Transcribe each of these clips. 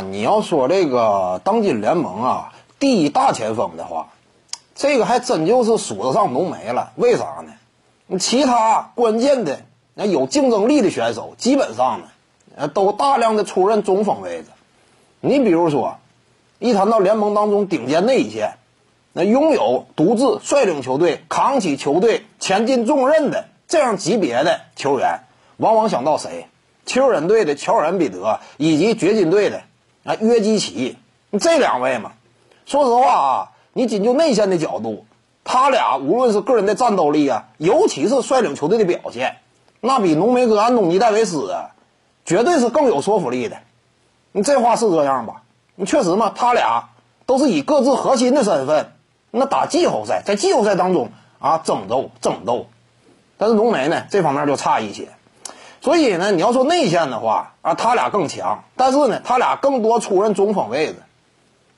你要说这个当今联盟啊，第一大前锋的话，这个还真就是数得上浓眉了。为啥呢？其他关键的那有竞争力的选手，基本上呢，都大量的出任中锋位置。你比如说，一谈到联盟当中顶尖内线，那拥有独自率领球队、扛起球队前进重任的这样级别的球员，往往想到谁？七六人队的乔尔·恩比德以及掘金队的。啊，约基奇，这两位嘛，说实话啊，你仅就内线的角度，他俩无论是个人的战斗力啊，尤其是率领球队的表现，那比浓眉哥安东尼戴维斯啊，绝对是更有说服力的。你这话是这样吧？你确实嘛，他俩都是以各自核心的身份，那打季后赛，在季后赛当中啊争斗争斗，但是浓眉呢，这方面就差一些。所以呢，你要说内线的话啊，他俩更强，但是呢，他俩更多出任中锋位置。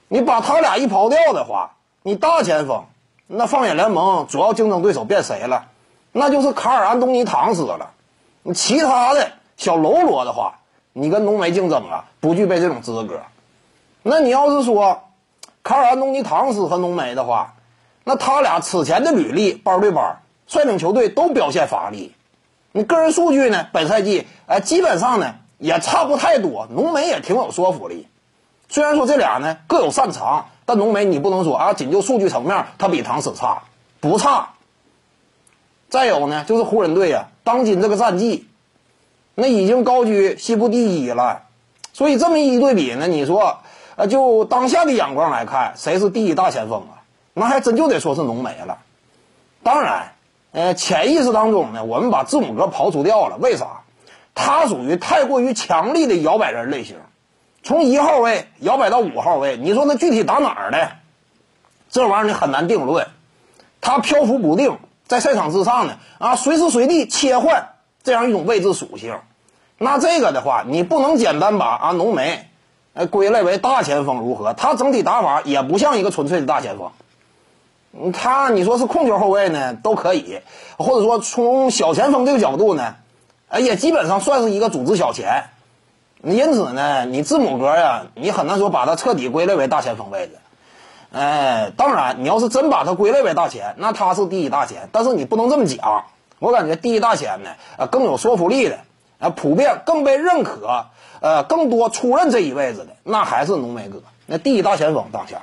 你把他俩一刨掉的话，你大前锋，那放眼联盟主要竞争对手变谁了？那就是卡尔·安东尼·唐斯了。你其他的小喽啰的话，你跟浓眉竞争啊，不具备这种资格。那你要是说卡尔·安东尼·唐斯和浓眉的话，那他俩此前的履历，班对班率领球队都表现乏力。你个人数据呢？本赛季哎，基本上呢也差不太多。浓眉也挺有说服力，虽然说这俩呢各有擅长，但浓眉你不能说啊，仅就数据层面他比唐斯差，不差。再有呢，就是湖人队呀，当今这个战绩，那已经高居西部第一了。所以这么一对比呢，你说呃，就当下的眼光来看，谁是第一大前锋啊？那还真就得说是浓眉了。当然。呃，潜意识当中呢，我们把字母哥刨除掉了。为啥？他属于太过于强力的摇摆人类型，从一号位摇摆到五号位，你说那具体打哪儿呢？这玩意儿你很难定论。他漂浮不定，在赛场之上呢，啊，随时随地切换这样一种位置属性。那这个的话，你不能简单把啊浓眉，呃，归类为大前锋如何？他整体打法也不像一个纯粹的大前锋。他你说是控球后卫呢，都可以，或者说从小前锋这个角度呢，哎，也基本上算是一个组织小前。因此呢，你字母哥呀，你很难说把他彻底归类为大前锋位置。哎，当然，你要是真把他归类为大前，那他是第一大前。但是你不能这么讲，我感觉第一大前呢，呃，更有说服力的，呃，普遍更被认可，呃，更多出任这一位置的，那还是浓眉哥，那第一大前锋当下。